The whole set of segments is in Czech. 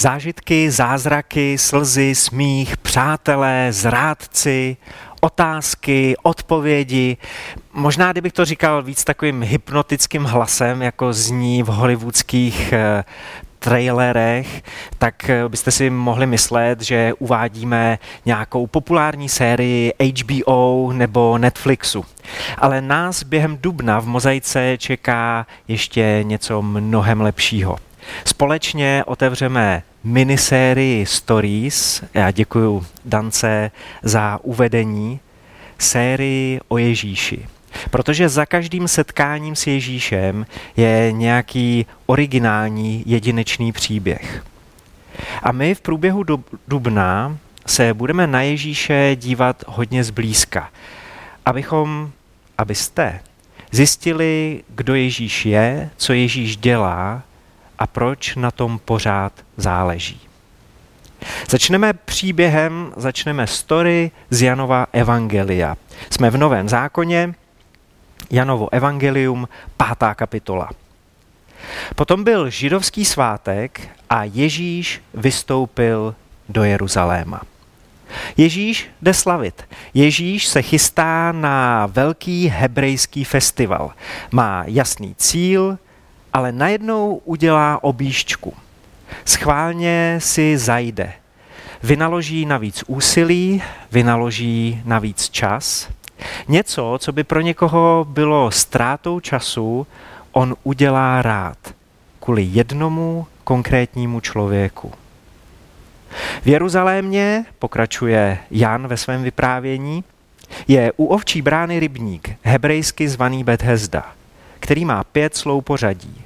Zážitky, zázraky, slzy, smích, přátelé, zrádci, otázky, odpovědi. Možná, kdybych to říkal víc takovým hypnotickým hlasem, jako zní v hollywoodských eh, trailerech, tak eh, byste si mohli myslet, že uvádíme nějakou populární sérii HBO nebo Netflixu. Ale nás během dubna v Mozaice čeká ještě něco mnohem lepšího. Společně otevřeme minisérii Stories. Já děkuji Dance za uvedení sérii o Ježíši. Protože za každým setkáním s Ježíšem je nějaký originální jedinečný příběh. A my v průběhu dubna se budeme na Ježíše dívat hodně zblízka, abychom, abyste zjistili, kdo Ježíš je, co Ježíš dělá a proč na tom pořád záleží. Začneme příběhem, začneme story z Janova Evangelia. Jsme v Novém zákoně, Janovo Evangelium, pátá kapitola. Potom byl židovský svátek a Ježíš vystoupil do Jeruzaléma. Ježíš jde slavit. Ježíš se chystá na velký hebrejský festival. Má jasný cíl, ale najednou udělá objížďku. Schválně si zajde. Vynaloží navíc úsilí, vynaloží navíc čas. Něco, co by pro někoho bylo ztrátou času, on udělá rád kvůli jednomu konkrétnímu člověku. V Jeruzalémě, pokračuje Jan ve svém vyprávění, je u ovčí brány rybník, hebrejsky zvaný Bethesda, který má pět slou pořadí.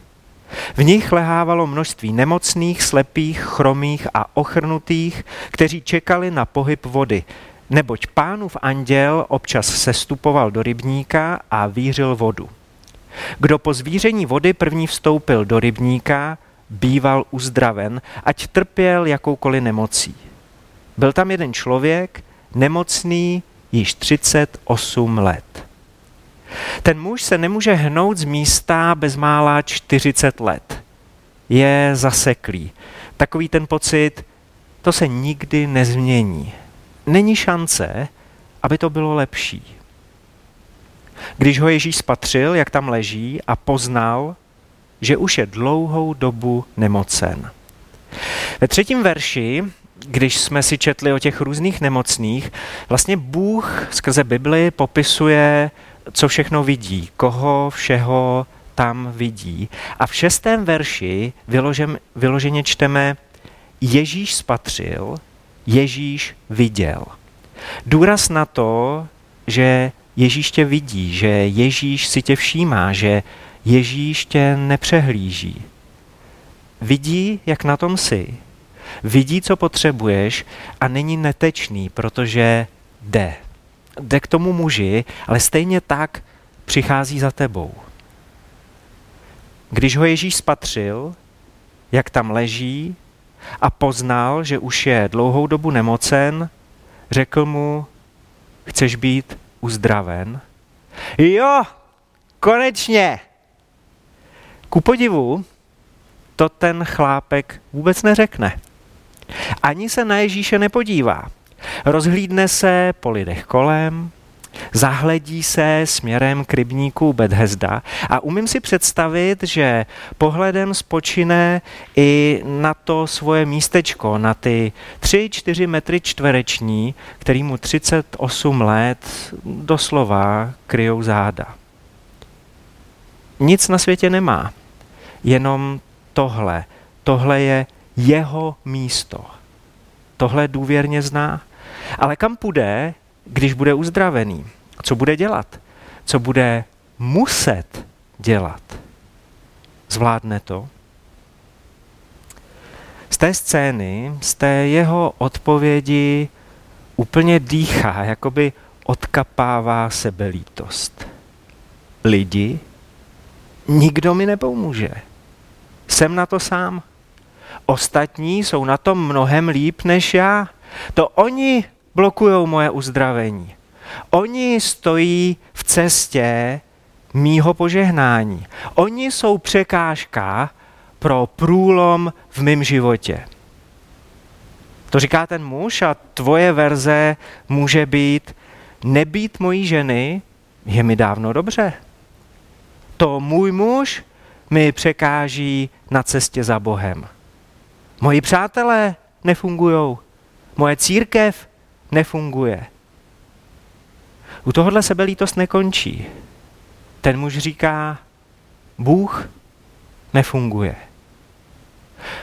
V nich lehávalo množství nemocných, slepých, chromých a ochrnutých, kteří čekali na pohyb vody, neboť pánův anděl občas sestupoval do rybníka a vířil vodu. Kdo po zvíření vody první vstoupil do rybníka, býval uzdraven, ať trpěl jakoukoliv nemocí. Byl tam jeden člověk, nemocný již 38 let. Ten muž se nemůže hnout z místa bezmála 40 let. Je zaseklý. Takový ten pocit, to se nikdy nezmění. Není šance, aby to bylo lepší. Když ho Ježíš spatřil, jak tam leží a poznal, že už je dlouhou dobu nemocen. Ve třetím verši, když jsme si četli o těch různých nemocných, vlastně Bůh skrze Bibli popisuje co všechno vidí, koho všeho tam vidí. A v šestém verši vyložem, vyloženě čteme Ježíš spatřil, Ježíš viděl. Důraz na to, že Ježíš tě vidí, že Ježíš si tě všímá, že Ježíš tě nepřehlíží. Vidí, jak na tom jsi. Vidí, co potřebuješ a není netečný, protože jde jde k tomu muži, ale stejně tak přichází za tebou. Když ho Ježíš spatřil, jak tam leží a poznal, že už je dlouhou dobu nemocen, řekl mu, chceš být uzdraven? Jo, konečně! Ku podivu, to ten chlápek vůbec neřekne. Ani se na Ježíše nepodívá. Rozhlídne se po lidech kolem, zahledí se směrem k rybníku Bethesda a umím si představit, že pohledem spočine i na to svoje místečko, na ty 3-4 metry čtvereční, který mu 38 let doslova kryjou záda. Nic na světě nemá, jenom tohle. Tohle je jeho místo. Tohle důvěrně zná. Ale kam půjde, když bude uzdravený? Co bude dělat? Co bude muset dělat? Zvládne to? Z té scény, z té jeho odpovědi úplně dýchá, jakoby odkapává sebelítost. Lidi, nikdo mi nepomůže. Jsem na to sám. Ostatní jsou na tom mnohem líp než já. To oni blokují moje uzdravení. Oni stojí v cestě mýho požehnání. Oni jsou překážka pro průlom v mém životě. To říká ten muž a tvoje verze může být nebýt mojí ženy je mi dávno dobře. To můj muž mi překáží na cestě za Bohem. Moji přátelé nefungují. Moje církev nefunguje. U tohohle sebelítost nekončí. Ten muž říká, Bůh nefunguje.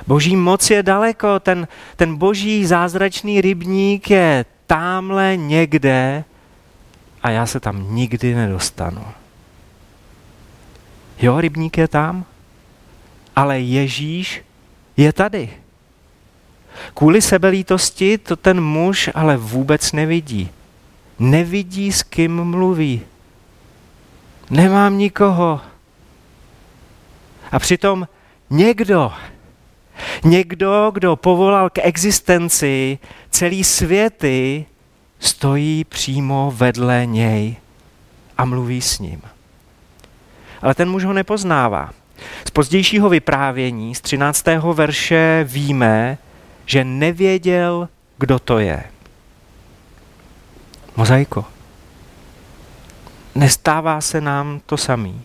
Boží moc je daleko, ten, ten boží zázračný rybník je tamhle někde a já se tam nikdy nedostanu. Jo, rybník je tam, ale Ježíš je tady. Kvůli sebelítosti to ten muž ale vůbec nevidí. Nevidí, s kým mluví. Nemám nikoho. A přitom někdo, někdo, kdo povolal k existenci celý světy, stojí přímo vedle něj a mluví s ním. Ale ten muž ho nepoznává. Z pozdějšího vyprávění, z 13. verše, víme, že nevěděl, kdo to je. Mozaiko. Nestává se nám to samý.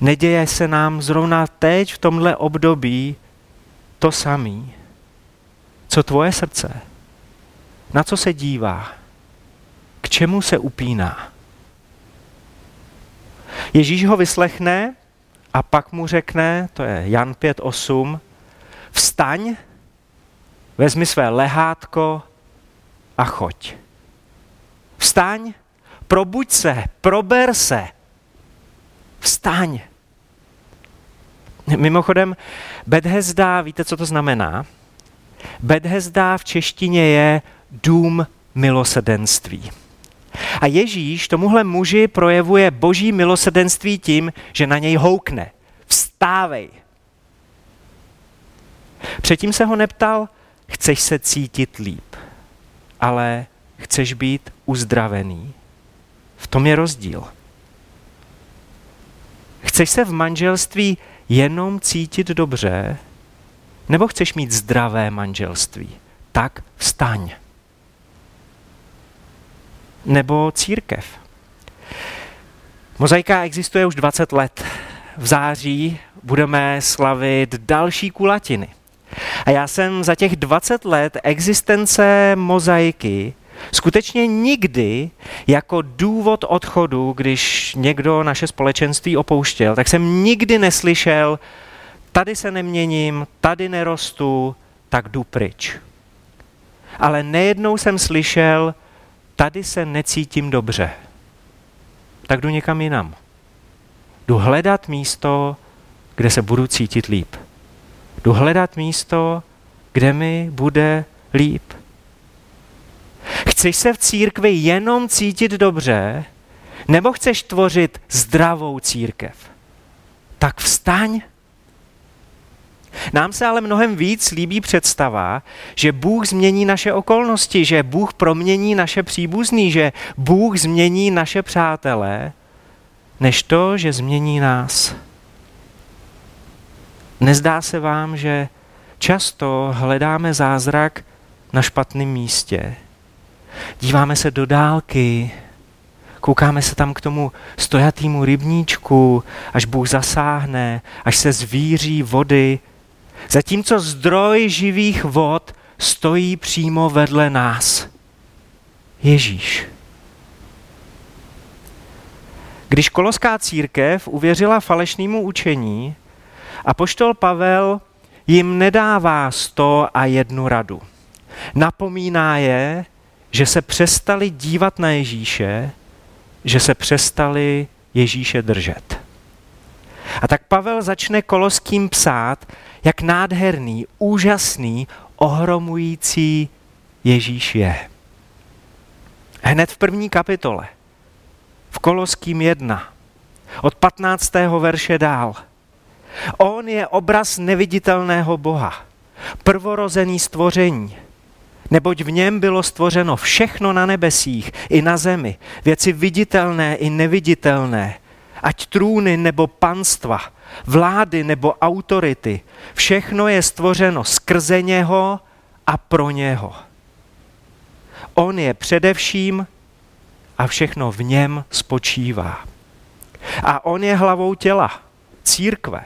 Neděje se nám zrovna teď v tomhle období to samý. Co tvoje srdce? Na co se dívá? K čemu se upíná? Ježíš ho vyslechne a pak mu řekne, to je Jan 5.8, vstaň, vezmi své lehátko a choď. Vstaň, probuď se, prober se. Vstaň. Mimochodem, Bethesda, víte, co to znamená? Bethesda v češtině je dům milosedenství. A Ježíš tomuhle muži projevuje boží milosedenství tím, že na něj houkne. Vstávej. Předtím se ho neptal, chceš se cítit líp, ale chceš být uzdravený. V tom je rozdíl. Chceš se v manželství jenom cítit dobře, nebo chceš mít zdravé manželství? Tak vstaň nebo církev. Mozaika existuje už 20 let. V září budeme slavit další kulatiny. A já jsem za těch 20 let existence mozaiky skutečně nikdy jako důvod odchodu, když někdo naše společenství opouštěl, tak jsem nikdy neslyšel, tady se neměním, tady nerostu, tak jdu pryč. Ale nejednou jsem slyšel, tady se necítím dobře, tak jdu někam jinam. Jdu hledat místo, kde se budu cítit líp. Jdu hledat místo, kde mi bude líp. Chceš se v církvi jenom cítit dobře, nebo chceš tvořit zdravou církev? Tak vstaň nám se ale mnohem víc líbí představa, že Bůh změní naše okolnosti, že Bůh promění naše příbuzný, že Bůh změní naše přátelé, než to, že změní nás. Nezdá se vám, že často hledáme zázrak na špatném místě. Díváme se do dálky, koukáme se tam k tomu stojatýmu rybníčku, až Bůh zasáhne, až se zvíří vody Zatímco zdroj živých vod stojí přímo vedle nás. Ježíš. Když koloská církev uvěřila falešnému učení, a poštol Pavel jim nedává sto a jednu radu. Napomíná je, že se přestali dívat na Ježíše, že se přestali Ježíše držet. A tak Pavel začne koloským psát, jak nádherný, úžasný, ohromující Ježíš je. Hned v první kapitole, v Koloským 1, od 15. verše dál. On je obraz neviditelného Boha, prvorozený stvoření, neboť v něm bylo stvořeno všechno na nebesích i na zemi, věci viditelné i neviditelné, ať trůny nebo panstva, vlády nebo autority, všechno je stvořeno skrze něho a pro něho. On je především a všechno v něm spočívá. A on je hlavou těla, církve.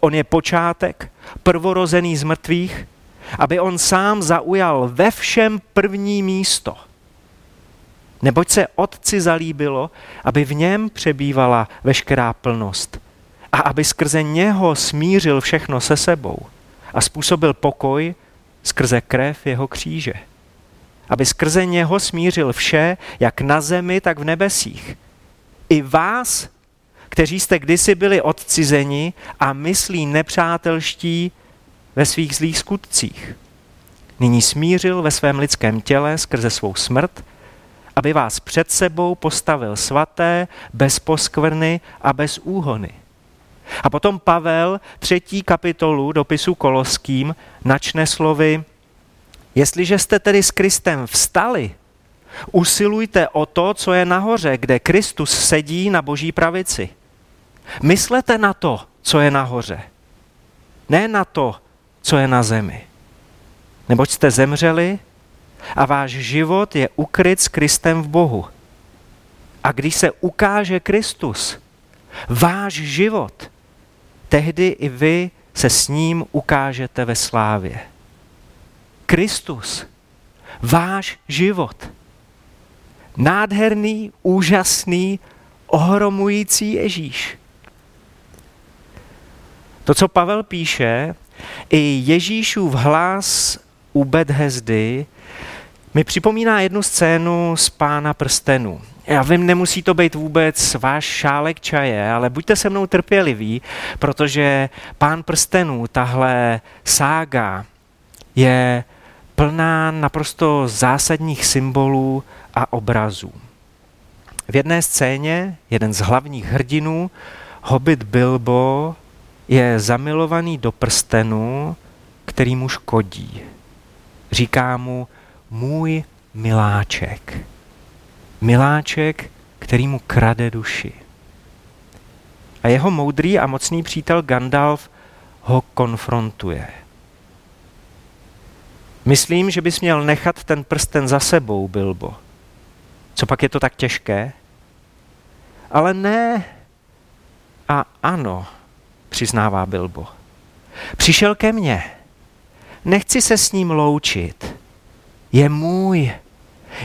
On je počátek, prvorozený z mrtvých, aby on sám zaujal ve všem první místo. Neboť se Otci zalíbilo, aby v něm přebývala veškerá plnost a aby skrze něho smířil všechno se sebou a způsobil pokoj skrze krev jeho kříže. Aby skrze něho smířil vše, jak na zemi, tak v nebesích. I vás, kteří jste kdysi byli odcizeni a myslí nepřátelští ve svých zlých skutcích. Nyní smířil ve svém lidském těle skrze svou smrt, aby vás před sebou postavil svaté, bez poskvrny a bez úhony. A potom Pavel třetí kapitolu dopisu Koloským načne slovy Jestliže jste tedy s Kristem vstali, usilujte o to, co je nahoře, kde Kristus sedí na boží pravici. Myslete na to, co je nahoře, ne na to, co je na zemi. Neboť jste zemřeli a váš život je ukryt s Kristem v Bohu. A když se ukáže Kristus, váš život, tehdy i vy se s ním ukážete ve slávě. Kristus, váš život. Nádherný, úžasný, ohromující Ježíš. To, co Pavel píše, i Ježíšův hlas u Bethesdy mi připomíná jednu scénu z Pána prstenů. Já vím, nemusí to být vůbec váš šálek čaje, ale buďte se mnou trpěliví, protože Pán prstenů, tahle sága, je plná naprosto zásadních symbolů a obrazů. V jedné scéně jeden z hlavních hrdinů, Hobbit Bilbo, je zamilovaný do prstenu, který mu škodí. Říká mu můj miláček. Miláček, který mu krade duši. A jeho moudrý a mocný přítel Gandalf ho konfrontuje. Myslím, že bys měl nechat ten prsten za sebou, Bilbo. Co pak je to tak těžké? Ale ne a ano, přiznává Bilbo. Přišel ke mně. Nechci se s ním loučit. Je můj.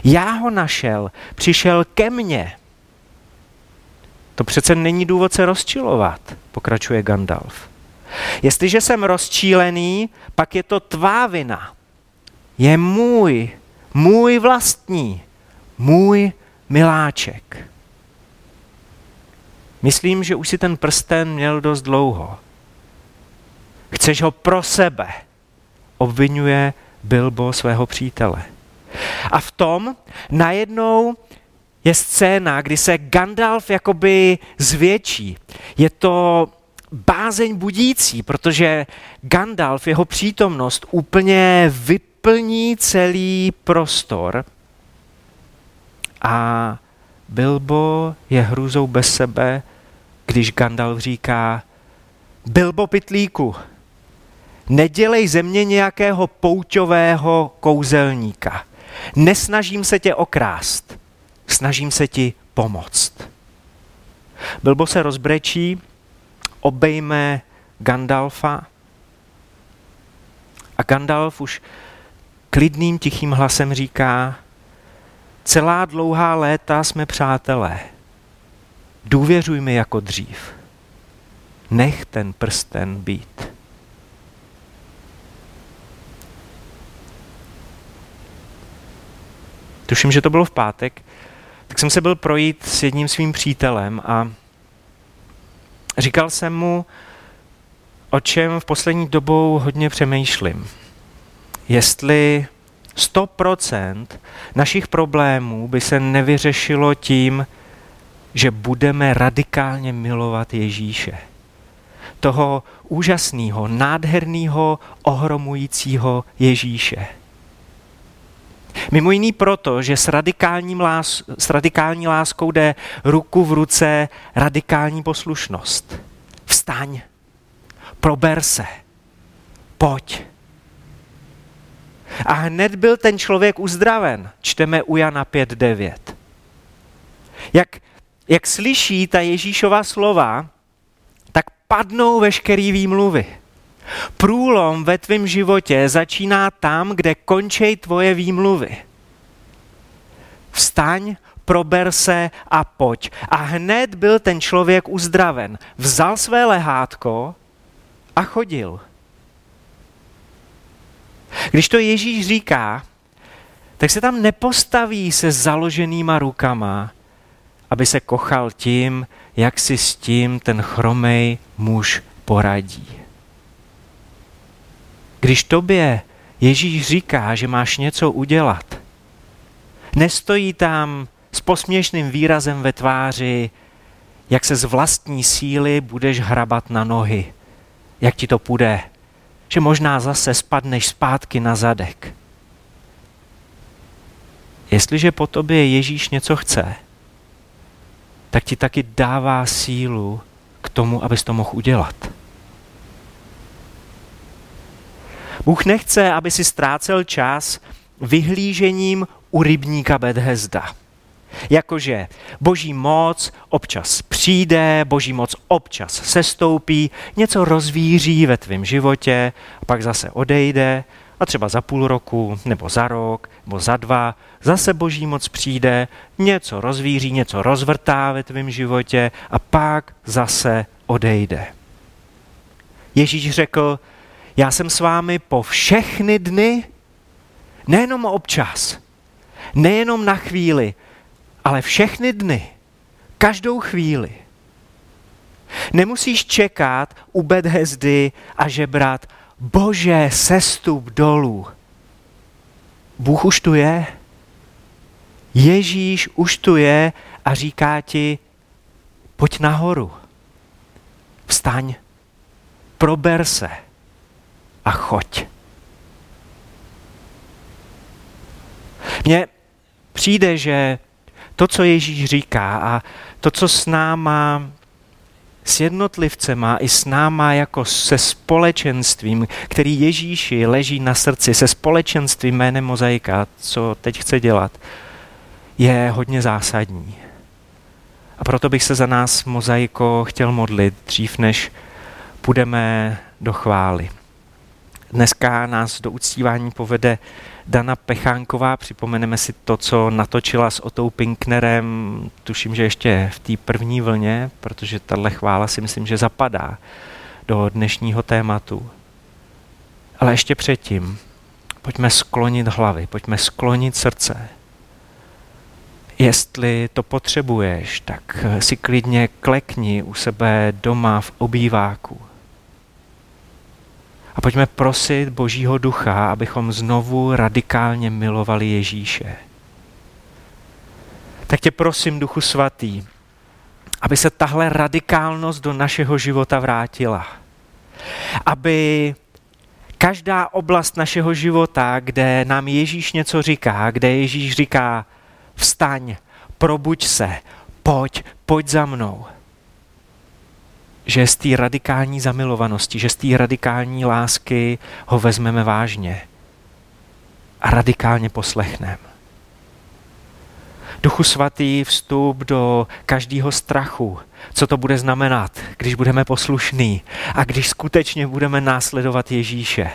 Já ho našel. Přišel ke mně. To přece není důvod se rozčilovat, pokračuje Gandalf. Jestliže jsem rozčílený, pak je to tvá vina. Je můj, můj vlastní, můj miláček. Myslím, že už si ten prsten měl dost dlouho. Chceš ho pro sebe, obvinuje Bilbo svého přítele. A v tom najednou je scéna, kdy se Gandalf jakoby zvětší. Je to bázeň budící, protože Gandalf, jeho přítomnost úplně vyplní celý prostor a Bilbo je hrůzou bez sebe, když Gandalf říká, Bilbo Pitlíku, nedělej ze mě nějakého pouťového kouzelníka. Nesnažím se tě okrást, snažím se ti pomoct. Bilbo se rozbrečí, obejme Gandalfa a Gandalf už klidným tichým hlasem říká, celá dlouhá léta jsme přátelé. Důvěřuj mi jako dřív. Nech ten prsten být. Tuším, že to bylo v pátek, tak jsem se byl projít s jedním svým přítelem a říkal jsem mu, o čem v poslední dobou hodně přemýšlím. Jestli 100% našich problémů by se nevyřešilo tím, že budeme radikálně milovat Ježíše. Toho úžasného, nádherného, ohromujícího Ježíše. Mimo jiný proto, že s, radikálním lás, s radikální láskou jde ruku v ruce radikální poslušnost. Vstaň, prober se, pojď. A hned byl ten člověk uzdraven. Čteme u Jana 5.9. Jak, jak slyší ta Ježíšova slova, tak padnou veškerý výmluvy. Průlom ve tvém životě začíná tam, kde končí tvoje výmluvy. Vstaň, prober se a pojď. A hned byl ten člověk uzdraven. Vzal své lehátko a chodil. Když to Ježíš říká, tak se tam nepostaví se založenýma rukama, aby se kochal tím, jak si s tím ten chromej muž poradí. Když tobě Ježíš říká, že máš něco udělat, nestojí tam s posměšným výrazem ve tváři, jak se z vlastní síly budeš hrabat na nohy, jak ti to půjde, že možná zase spadneš zpátky na zadek. Jestliže po tobě Ježíš něco chce, tak ti taky dává sílu k tomu, abys to mohl udělat. Bůh nechce, aby si ztrácel čas vyhlížením u rybníka Bethesda. Jakože boží moc občas přijde, boží moc občas sestoupí, něco rozvíří ve tvém životě, pak zase odejde a třeba za půl roku, nebo za rok, nebo za dva, zase boží moc přijde, něco rozvíří, něco rozvrtá ve tvém životě a pak zase odejde. Ježíš řekl, já jsem s vámi po všechny dny, nejenom občas, nejenom na chvíli, ale všechny dny, každou chvíli. Nemusíš čekat u Bethesdy a žebrat, bože, sestup dolů. Bůh už tu je. Ježíš už tu je a říká ti, pojď nahoru, vstaň, prober se a choď. Mně přijde, že to, co Ježíš říká a to, co s náma, s jednotlivcema i s náma jako se společenstvím, který Ježíši leží na srdci, se společenstvím jménem Mozaika, co teď chce dělat, je hodně zásadní. A proto bych se za nás, Mozaiko, chtěl modlit dřív, než půjdeme do chvály. Dneska nás do uctívání povede Dana Pechánková. Připomeneme si to, co natočila s Otou Pinknerem, tuším, že ještě v té první vlně, protože tahle chvála si myslím, že zapadá do dnešního tématu. Ale ještě předtím, pojďme sklonit hlavy, pojďme sklonit srdce. Jestli to potřebuješ, tak si klidně klekni u sebe doma v obýváku a pojďme prosit Božího ducha, abychom znovu radikálně milovali Ježíše. Tak tě prosím, Duchu Svatý, aby se tahle radikálnost do našeho života vrátila. Aby každá oblast našeho života, kde nám Ježíš něco říká, kde Ježíš říká, vstaň, probuď se, pojď, pojď za mnou, že z té radikální zamilovanosti, že z té radikální lásky ho vezmeme vážně a radikálně poslechneme. Duchu svatý vstup do každého strachu, co to bude znamenat, když budeme poslušní a když skutečně budeme následovat Ježíše.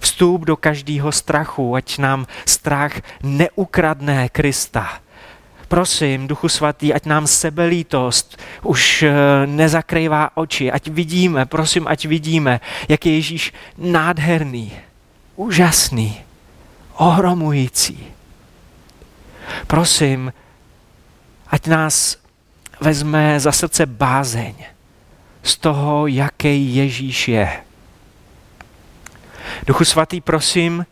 Vstup do každého strachu, ať nám strach neukradne Krista, prosím, Duchu Svatý, ať nám sebelítost už eh, nezakrývá oči, ať vidíme, prosím, ať vidíme, jak je Ježíš nádherný, úžasný, ohromující. Prosím, ať nás vezme za srdce bázeň z toho, jaký Ježíš je. Duchu svatý, prosím,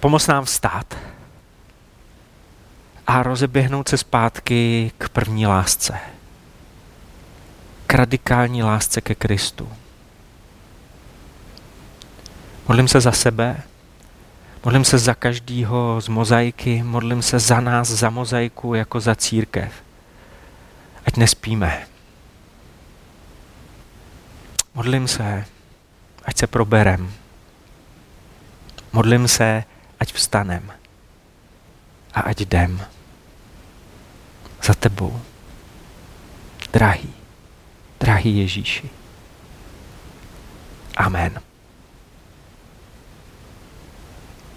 pomoz nám vstát a rozeběhnout se zpátky k první lásce. K radikální lásce ke Kristu. Modlím se za sebe, modlím se za každýho z mozaiky, modlím se za nás, za mozaiku, jako za církev. Ať nespíme. Modlím se, ať se proberem. Modlím se, ať vstanem a ať jdem za tebou. Drahý, drahý Ježíši. Amen.